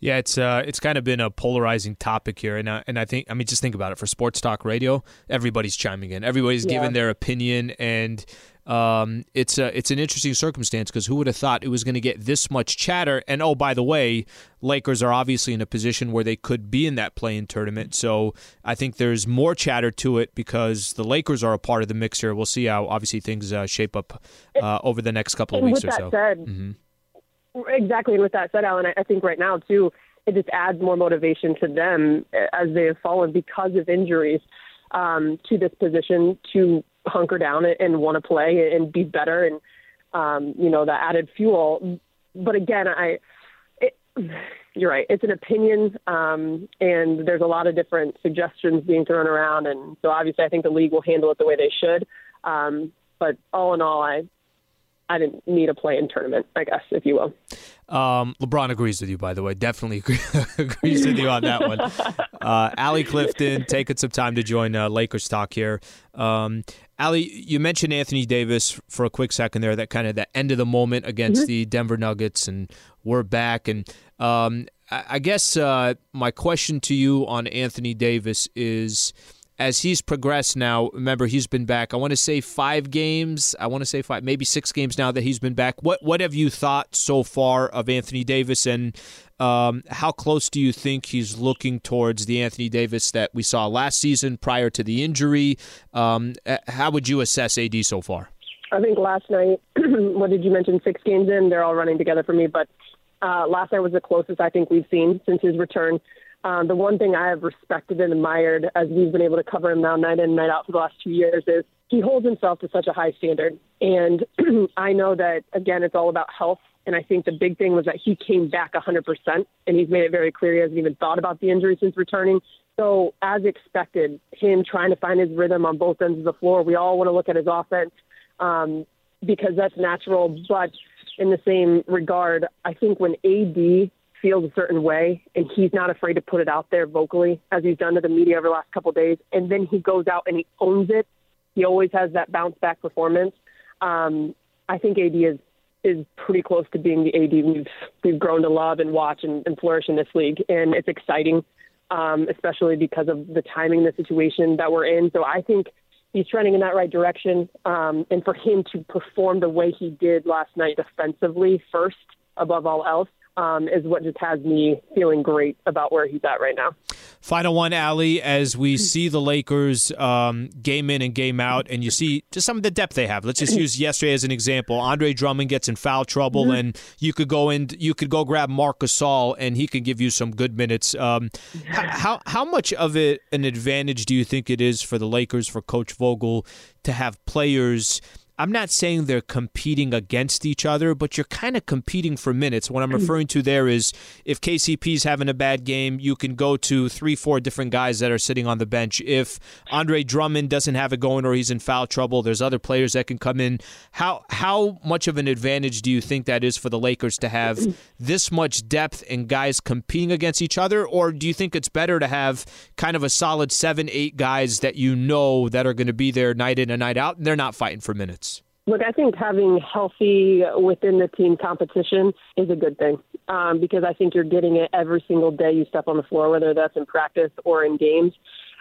Speaker 1: Yeah, it's uh, it's kind of been a polarizing topic here, and uh, and I think I mean just think about it for sports talk radio, everybody's chiming in, everybody's yeah. giving their opinion, and um, it's a, it's an interesting circumstance because who would have thought it was going to get this much chatter? And oh, by the way, Lakers are obviously in a position where they could be in that play-in tournament. So I think there's more chatter to it because the Lakers are a part of the mix here. We'll see how obviously things uh, shape up uh, over the next couple of
Speaker 9: and
Speaker 1: weeks
Speaker 9: or
Speaker 1: so.
Speaker 9: Said, mm-hmm. Exactly. And with that said, Alan, I think right now too, it just adds more motivation to them as they have fallen because of injuries um, to this position to hunker down and want to play and be better and um, you know the added fuel. But again, I it, you're right. It's an opinion, um, and there's a lot of different suggestions being thrown around, and so obviously I think the league will handle it the way they should. Um, but all in all, I I didn't need a play in tournament, I guess, if you will.
Speaker 1: Um, LeBron agrees with you, by the way. Definitely agrees with you on that one. Uh, Allie Clifton taking some time to join uh, Lakers talk here. Um, Allie, you mentioned Anthony Davis for a quick second there. That kind of the end of the moment against mm-hmm. the Denver Nuggets, and we're back. And um, I, I guess uh, my question to you on Anthony Davis is as he's progressed now, remember he's been back. I want to say five games. I want to say five, maybe six games now that he's been back. What what have you thought so far of Anthony Davis, and um, how close do you think he's looking towards the Anthony Davis that we saw last season prior to the injury? Um, how would you assess AD so far?
Speaker 9: I think last night, what did you mention? Six games in, they're all running together for me. But uh, last night was the closest I think we've seen since his return. Um, the one thing I have respected and admired as we've been able to cover him now night in and night out for the last two years is he holds himself to such a high standard. And I know that, again, it's all about health. And I think the big thing was that he came back 100%, and he's made it very clear he hasn't even thought about the injury since returning. So, as expected, him trying to find his rhythm on both ends of the floor, we all want to look at his offense. Um, because that's natural. But in the same regard, I think when AD feels a certain way and he's not afraid to put it out there vocally, as he's done to the media over the last couple of days, and then he goes out and he owns it, he always has that bounce back performance. Um, I think AD is is pretty close to being the AD we've we've grown to love and watch and, and flourish in this league, and it's exciting, um, especially because of the timing, the situation that we're in. So I think he's trending in that right direction, um, and for him to perform the way he did last night defensively first above all else um, is what just has me feeling great about where he's at right now.
Speaker 1: Final one, Allie, as we see the Lakers um, game in and game out, and you see just some of the depth they have. Let's just use yesterday as an example. Andre Drummond gets in foul trouble, mm-hmm. and you could go in, you could go grab Marc Gasol, and he could give you some good minutes. Um, how how much of it an advantage do you think it is for the Lakers for Coach Vogel to have players? I'm not saying they're competing against each other, but you're kind of competing for minutes. What I'm hmm. referring to there is if KCP's having a bad game, you can go to three, four different guys that are sitting on the bench. If Andre Drummond doesn't have it going or he's in foul trouble, there's other players that can come in. How how much of an advantage do you think that is for the Lakers to have this much depth and guys competing against each other, or do you think it's better to have kind of a solid seven, eight guys that you know that are going to be there night in and night out, and they're not fighting for minutes?
Speaker 9: Look, I think having healthy within the team competition is a good thing um, because I think you're getting it every single day you step on the floor, whether that's in practice or in games.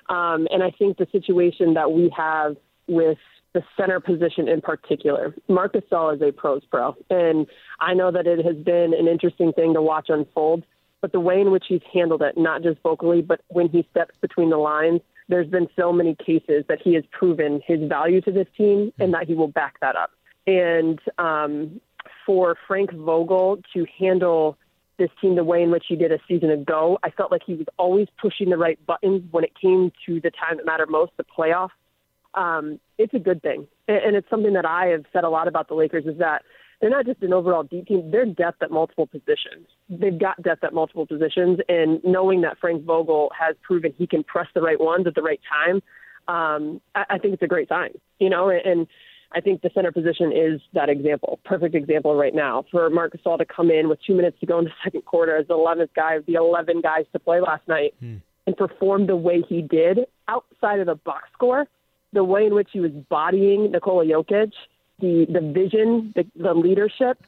Speaker 9: Um, and I think the situation that we have with the center position in particular, Marc Gasol is a pros pro. And I know that it has been an interesting thing to watch unfold, but the way in which he's handled it, not just vocally, but when he steps between the lines, there's been so many cases that he has proven his value to this team and that he will back that up. And um, for Frank Vogel to handle this team the way in which he did a season ago, I felt like he was always pushing the right buttons when it came to the time that mattered most, the playoffs. Um, it's a good thing. And it's something that I have said a lot about the Lakers is that they're not just an overall deep team, they're depth at multiple positions. They've got depth at multiple positions, and knowing that Frank Vogel has proven he can press the right ones at the right time, um, I, I think it's a great sign. You know, and I think the center position is that example, perfect example right now for Marc Gasol to come in with two minutes to go in the second quarter as the 11th guy of the 11 guys to play last night hmm. and perform the way he did outside of the box score, the way in which he was bodying Nikola Jokic – the the vision, the, the leadership,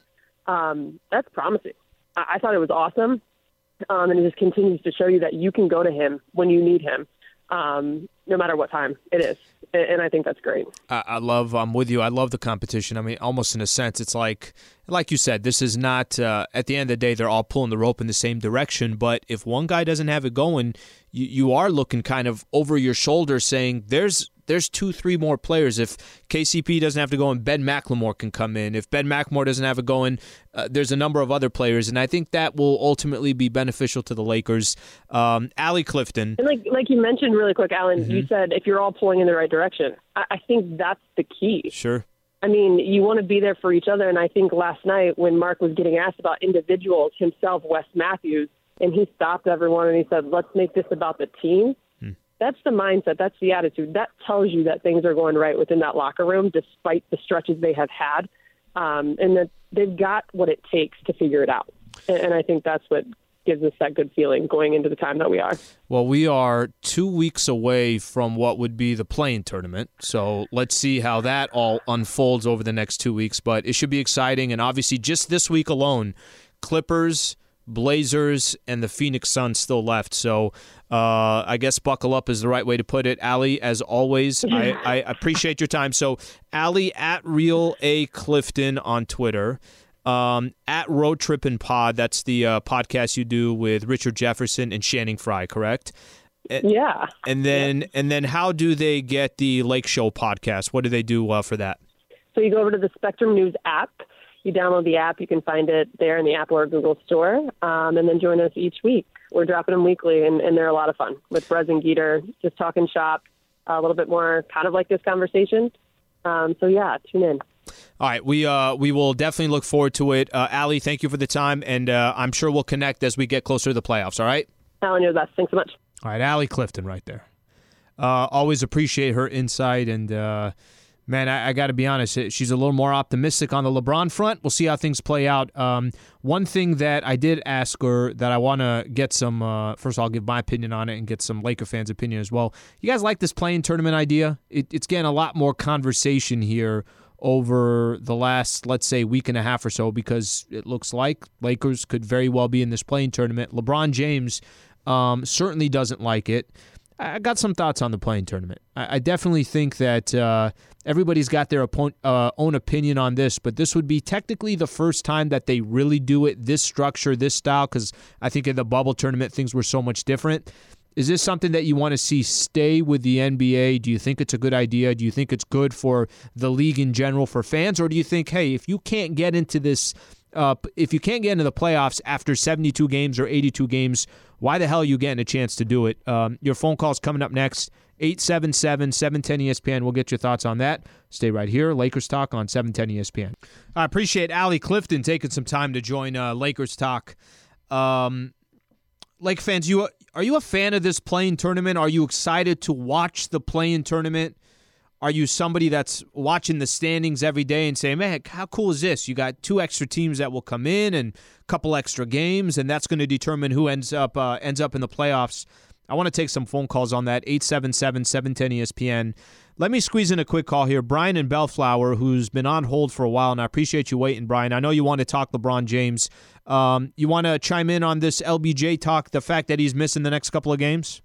Speaker 9: um, that's promising. I, I thought it was awesome, um, and it just continues to show you that you can go to him when you need him, um, no matter what time it is, and, and I think that's great.
Speaker 1: I, I, love. I'm with you. I love the competition. I mean, almost in a sense, it's like, like you said, this is not. Uh, at the end of the day, they're all pulling the rope in the same direction. But if one guy doesn't have it going, you, you are looking kind of over your shoulder, saying, "There's there's two, three more players. If KCP doesn't have to go and Ben McLemore can come in. If Ben McLemore doesn't have to go in, uh, there's a number of other players, and I think that will ultimately be beneficial to the Lakers. Um, Allie Clifton.
Speaker 9: And like like you mentioned really quick, Alan, mm-hmm. you said if you're all pulling in the right direction. I, I think that's the key.
Speaker 1: Sure.
Speaker 9: I mean, you want to be there for each other, and I think last night when Mark was getting asked about individuals, himself, Wes Matthews, and he stopped everyone and he said, "Let's make this about the team." That's the mindset, that's the attitude. That tells you that things are going right within that locker room, despite the stretches they have had, um, and that they've got what it takes to figure it out. And, and I think that's what gives us that good feeling going into the time that we are.
Speaker 1: Well, we are two weeks away from what would be the play-in tournament. So let's see how that all unfolds over the next two weeks. But it should be exciting. And obviously, just this week alone, Clippers Blazers and the Phoenix Suns still left. So uh, I guess buckle up is the right way to put it. Allie, as always, I, I appreciate your time. So Allie at Real A Clifton on Twitter. Um, at Road Trippin' Pod, that's the uh, podcast you do with Richard Jefferson and Channing Frye, correct?
Speaker 9: Yeah.
Speaker 1: And then, yeah. and then, how do they get the Lake Show podcast? What do they do uh, for that?
Speaker 9: So you go over to the Spectrum News app you download the app, you can find it there in the Apple or Google Store, um, and then join us each week. We're dropping them weekly, and, and they're a lot of fun with Brez and Geeter, just talking shop, a little bit more kind of like this conversation. Um, so yeah, tune in.
Speaker 1: All right, we uh, we will definitely look forward to it. Uh, Allie, thank you for the time, and uh, I'm sure we'll connect as we get closer to the playoffs. All right.
Speaker 9: Alan, you're the best. Thanks so much.
Speaker 1: All right, Allie Clifton, right there. Uh, always appreciate her insight and uh, Man, I, I got to be honest. She's a little more optimistic on the LeBron front. We'll see how things play out. Um, one thing that I did ask her that I want to get some. Uh, first, I'll give my opinion on it and get some Laker fans' opinion as well. You guys like this play-in tournament idea? It, it's getting a lot more conversation here over the last, let's say, week and a half or so because it looks like Lakers could very well be in this play-in tournament. LeBron James um, certainly doesn't like it. I got some thoughts on the play-in tournament. I, definitely think that uh, everybody's got their uh, own opinion on this, but this would be technically the first time that they really do it this structure, this style, because I think in the bubble tournament things were so much different. Is this something that you want to see stay with the NBA? Do you think it's a good idea? Do you think it's good for the league in general for fans, or do you think, hey, if you can't get into this uh, if you can't get into the playoffs after 72 games or 82 games, why the hell are you getting a chance to do it? Um, your phone call's coming up next. 877 710 ESPN. We'll get your thoughts on that. Stay right here. Lakers Talk on 710 ESPN. I appreciate Allie Clifton taking some time to join uh, Lakers Talk. Um, Lake fans, you are you a fan of this play-in tournament? Are you excited to watch the play-in tournament? Are you somebody that's watching the standings every day and saying, man, how cool is this? You got two extra teams that will come in and a couple extra games, and that's going to determine who ends up uh, ends up in the playoffs. I want to take some phone calls on that 877 710 ESPN. Let me squeeze in a quick call here. Brian in Bellflower, who's been on hold for a while, and I appreciate you waiting, Brian. I know you want to talk LeBron James. Um, you want to chime in on this LBJ talk, the fact that he's missing the next couple of games?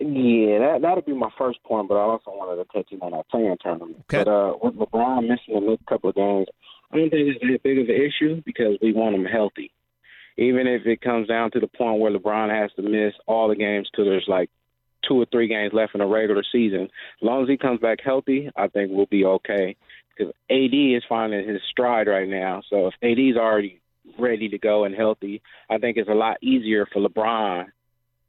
Speaker 10: Yeah, that that'll be my first point, but I also wanted to touch on that play-in tournament.
Speaker 1: Okay.
Speaker 10: But uh, with LeBron missing the next couple of games, I don't think it's that big of an issue because we want him healthy. Even if it comes down to the point where LeBron has to miss all the games because there's like two or three games left in the regular season, as long as he comes back healthy, I think we'll be okay. Because AD is finding his stride right now, so if AD's already ready to go and healthy, I think it's a lot easier for LeBron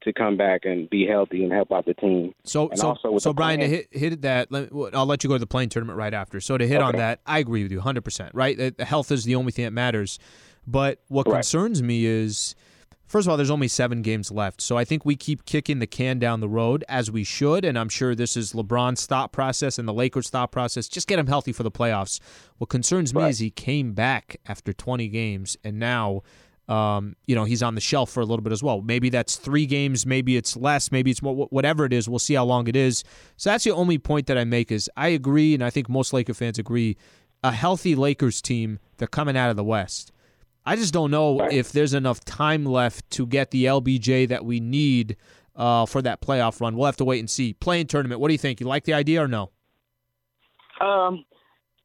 Speaker 10: to come back and be healthy and help out the team.
Speaker 1: So,
Speaker 10: and
Speaker 1: so, so Brian,
Speaker 10: plan,
Speaker 1: to hit, hit that, let, I'll let you go to the play-in tournament right after. So to hit
Speaker 10: okay.
Speaker 1: on that, I agree with you 100%, right? The Health is the only thing that matters. But what
Speaker 10: right.
Speaker 1: concerns me is, first of all, there's only seven games left. So I think we keep kicking the can down the road as we should. And I'm sure this is LeBron's thought process and the Lakers' thought process. Just get him healthy for the playoffs. What concerns me is he came back after 20 games and now – um, you know, he's on the shelf for a little bit as well. Maybe that's three games, maybe it's less, maybe it's whatever it is. We'll see how long it is. So that's the only point that I make is I agree, and I think most Laker fans agree. A healthy Lakers team, they're coming out of the West. I just don't know if there's enough time left to get the LBJ that we need uh, for that playoff run. We'll have to wait and see. Play-in tournament. What do you think? You like the idea or no?
Speaker 10: Um,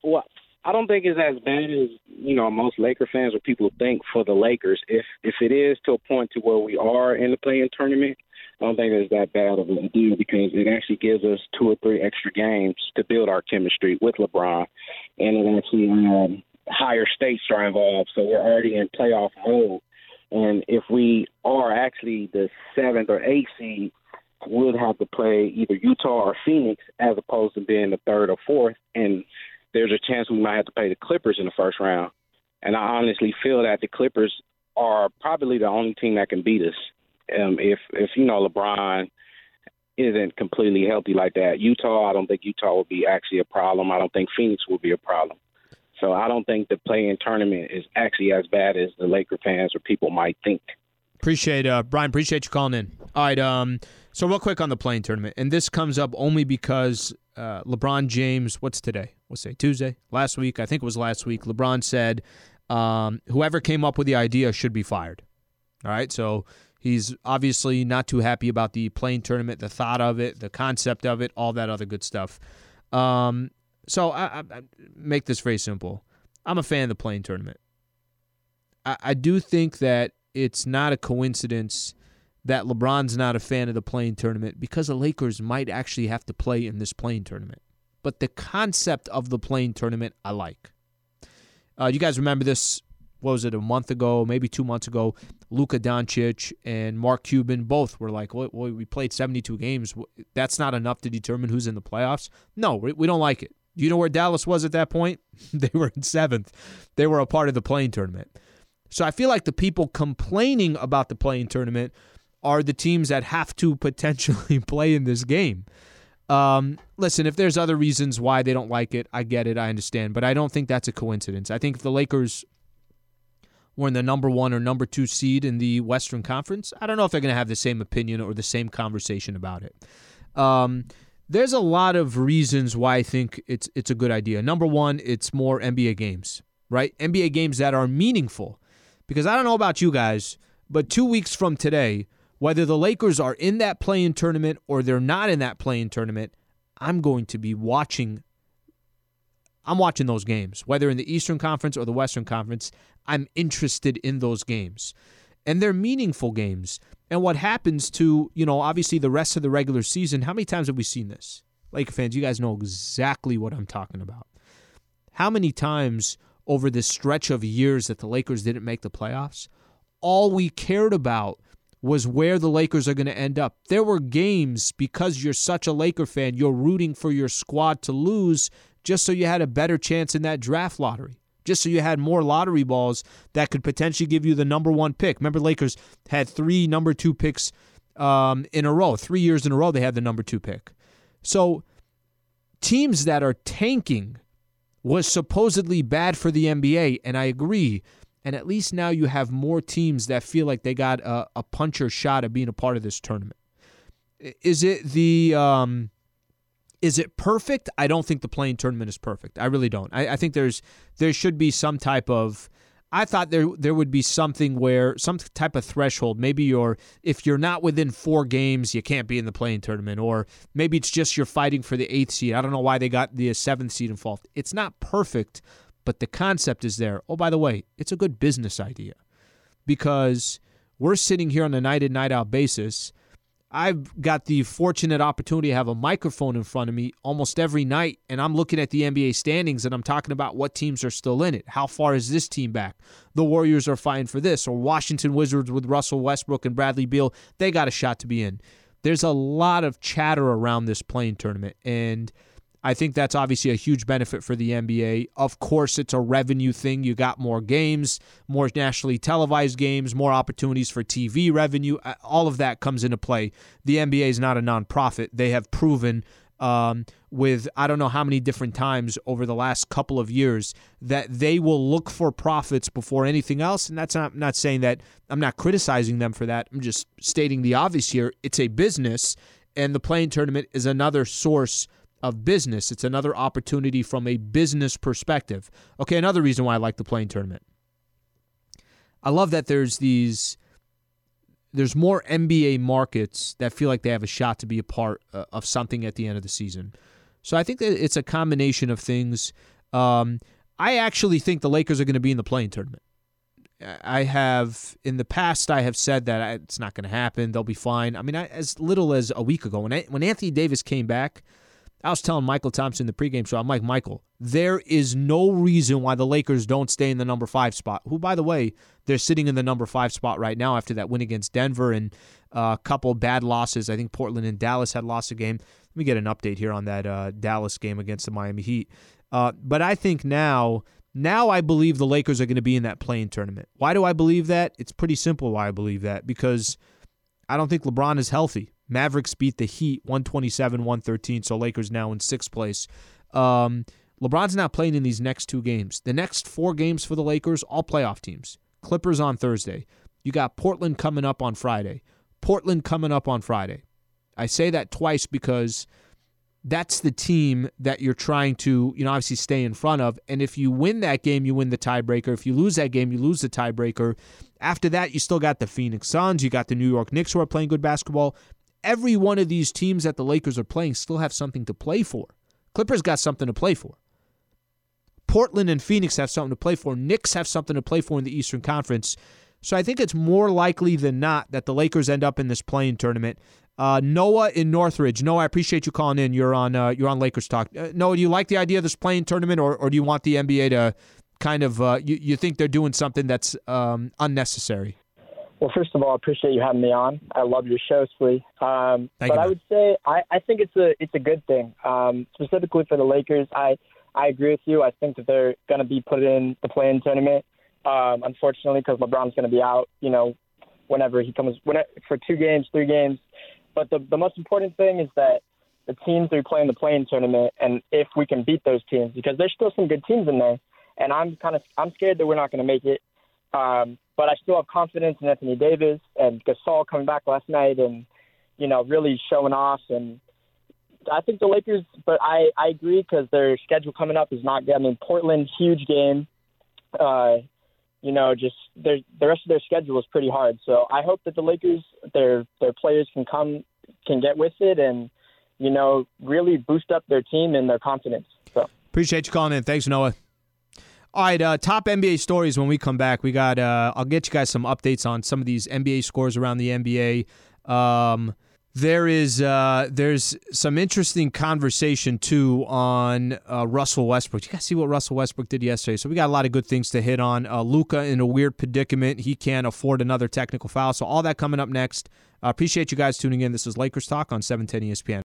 Speaker 10: well, I don't think it's as bad as you know most Laker fans or people think for the Lakers. If if it is to a point to where we are in the play-in tournament, I don't think it's that bad of a deal because it actually gives us two or three extra games to build our chemistry with LeBron, and it actually um, higher stakes are involved. So we're already in playoff mode, and if we are actually the seventh or eighth seed, we'll have to play either Utah or Phoenix as opposed to being the third or fourth, and there's a chance we might have to play the Clippers in the first round. And I honestly feel that the Clippers are probably the only team that can beat us. Um, if if you know LeBron isn't completely healthy like that, Utah, I don't think Utah will be actually a problem. I don't think Phoenix will be a problem. So I don't think the play-in tournament is actually as bad as the Laker fans or people might think.
Speaker 1: Appreciate uh, Brian. Appreciate you calling in. All right. Um. So real quick on the play-in tournament, and this comes up only because uh, LeBron James. What's today? What's say Tuesday? Last week, I think it was last week. LeBron said, um, "Whoever came up with the idea should be fired." All right. So he's obviously not too happy about the play-in tournament, the thought of it, the concept of it, all that other good stuff. Um. So I, I, I make this very simple. I'm a fan of the play-in tournament. I, I do think that it's not a coincidence that LeBron's not a fan of the play-in tournament because the Lakers might actually have to play in this play-in tournament. But the concept of the play-in tournament, I like. Uh, you guys remember this? What was it? A month ago, maybe two months ago, Luka Doncic and Mark Cuban both were like, well, "We played 72 games. That's not enough to determine who's in the playoffs." No, we don't like it. Do you know where Dallas was at that point? they were in seventh. They were a part of the play-in tournament. So I feel like the people complaining about the play-in tournament are the teams that have to potentially play in this game. Um, listen, if there's other reasons why they don't like it, I get it, I understand, but I don't think that's a coincidence. I think if the Lakers were in the number one or number two seed in the Western Conference, I don't know if they're going to have the same opinion or the same conversation about it. Um, there's a lot of reasons why I think it's it's a good idea. Number one, it's more NBA games, right? NBA games that are meaningful. Because I don't know about you guys, but two weeks from today, whether the Lakers are in that play-in tournament or they're not in that play-in tournament, I'm going to be watching I'm watching those games, whether in the Eastern Conference or the Western Conference. I'm interested in those games. And they're meaningful games. And what happens to, you know, obviously the rest of the regular season, how many times have we seen this? Laker fans, you guys know exactly what I'm talking about. How many times over this stretch of years that the Lakers didn't make the playoffs, all we cared about was where the Lakers are going to end up. There were games because you're such a Laker fan, you're rooting for your squad to lose just so you had a better chance in that draft lottery. Just so you had more lottery balls that could potentially give you the number one pick. Remember, Lakers had three number two picks um, in a row. Three years in a row, they had the number two pick. So, teams that are tanking was supposedly bad for the NBA, and I agree. And at least now you have more teams that feel like they got a, a puncher shot at being a part of this tournament. Is it the um, is it perfect? I don't think the play-in tournament is perfect. I really don't. I, I think there's there should be some type of I thought there there would be something where some type of threshold. Maybe you're if you're not within four games, you can't be in the play-in tournament, or maybe it's just you're fighting for the eighth seed. I don't know why they got the seventh seed involved. It's not perfect, but the concept is there. Oh, by the way, it's a good business idea because we're sitting here on a night in night out basis. I've got the fortunate opportunity to have a microphone in front of me almost every night, and I'm looking at the NBA standings and I'm talking about what teams are still in it. How far is this team back? The Warriors are fighting for this, or Washington Wizards with Russell Westbrook and Bradley Beal, they got a shot to be in. There's a lot of chatter around this play-in tournament, and I think that's obviously a huge benefit for the NBA. Of course, it's a revenue thing. You got more games, more nationally televised games, more opportunities for TV revenue. All of that comes into play. The NBA is not a nonprofit. They have proven um, with I don't know how many different times over the last couple of years that they will look for profits before anything else. And that's not I'm not saying that I'm not criticizing them for that. I'm just stating the obvious here. It's a business, and the play-in tournament is another source of business. It's another opportunity from a business perspective. Okay, another reason why I like the play-in tournament. I love that there's these there's more NBA markets that feel like they have a shot to be a part uh, of something at the end of the season. So I think that it's a combination of things. Um, I actually think the Lakers are going to be in the play-in tournament. I have in the past I have said that it's not going to happen. They'll be fine. I mean, I, as little as a week ago when I, when Anthony Davis came back, I was telling Mychal Thompson the pregame show, I'm like, Mychal, there is no reason why the Lakers don't stay in the number five spot. Who, by the way, they're sitting in the number five spot right now after that win against Denver and uh, a couple bad losses. I think Portland and Dallas had lost a game. Let me get an update here on that uh, Dallas game against the Miami Heat. Uh, but I think now, now I believe the Lakers are going to be in that play-in tournament. Why do I believe that? It's pretty simple why I believe that because I don't think LeBron is healthy. Mavericks beat the Heat 127 113, so Lakers now in sixth place. Um, LeBron's not playing in these next two games. The next four games for the Lakers, all playoff teams. Clippers on Thursday. You got Portland coming up on Friday. Portland coming up on Friday. I say that twice because that's the team that you're trying to, you know, obviously stay in front of. And if you win that game, you win the tiebreaker. If you lose that game, you lose the tiebreaker. After that, you still got the Phoenix Suns. You got the New York Knicks who are playing good basketball every one of these teams that the Lakers are playing still have something to play for. Clippers got something to play for. Portland and Phoenix have something to play for. Knicks have something to play for in the Eastern Conference. So I think it's more likely than not that the Lakers end up in this play-in tournament. Uh, Noah in Northridge. Noah, I appreciate you calling in. You're on. Uh, you're on Lakers talk. Uh, Noah, do you like the idea of this play-in tournament, or, or do you want the NBA to kind of? Uh, you you think they're doing something that's um, unnecessary?
Speaker 11: Well, first of all, I appreciate you having me on. I love your show, Slee. Um, but you, I would say I, I think it's a it's a good thing. Um, specifically for the Lakers, I I agree with you. I think that they're going to be put in the play-in tournament. Um, unfortunately, because LeBron's going to be out. You know, whenever he comes, whenever, for two games, three games. But the the most important thing is that the teams we play in the play-in tournament and if we can beat those teams because there's still some good teams in there. And I'm kind of I'm scared that we're not going to make it. Um, but I still have confidence in Anthony Davis and Gasol coming back last night and you know really showing off and I think the Lakers, but I I agree because their schedule coming up is not good. I mean Portland huge game. Uh, you know, just their the rest of their schedule is pretty hard. So I hope that the Lakers, their their players can come can get with it and you know really boost up their team and their confidence. So
Speaker 1: appreciate you calling in. Thanks, Noah. All right, uh, top NBA stories when we come back. We got. Uh, I'll get you guys some updates on some of these NBA scores around the NBA. Um, there is uh, there's some interesting conversation too on uh, Russell Westbrook. You guys see what Russell Westbrook did yesterday. So we got a lot of good things to hit on. Uh, Luka in a weird predicament. He can't afford another technical foul. So all that coming up next. Uh, appreciate you guys tuning in. This is Lakers Talk on 710 ESPN.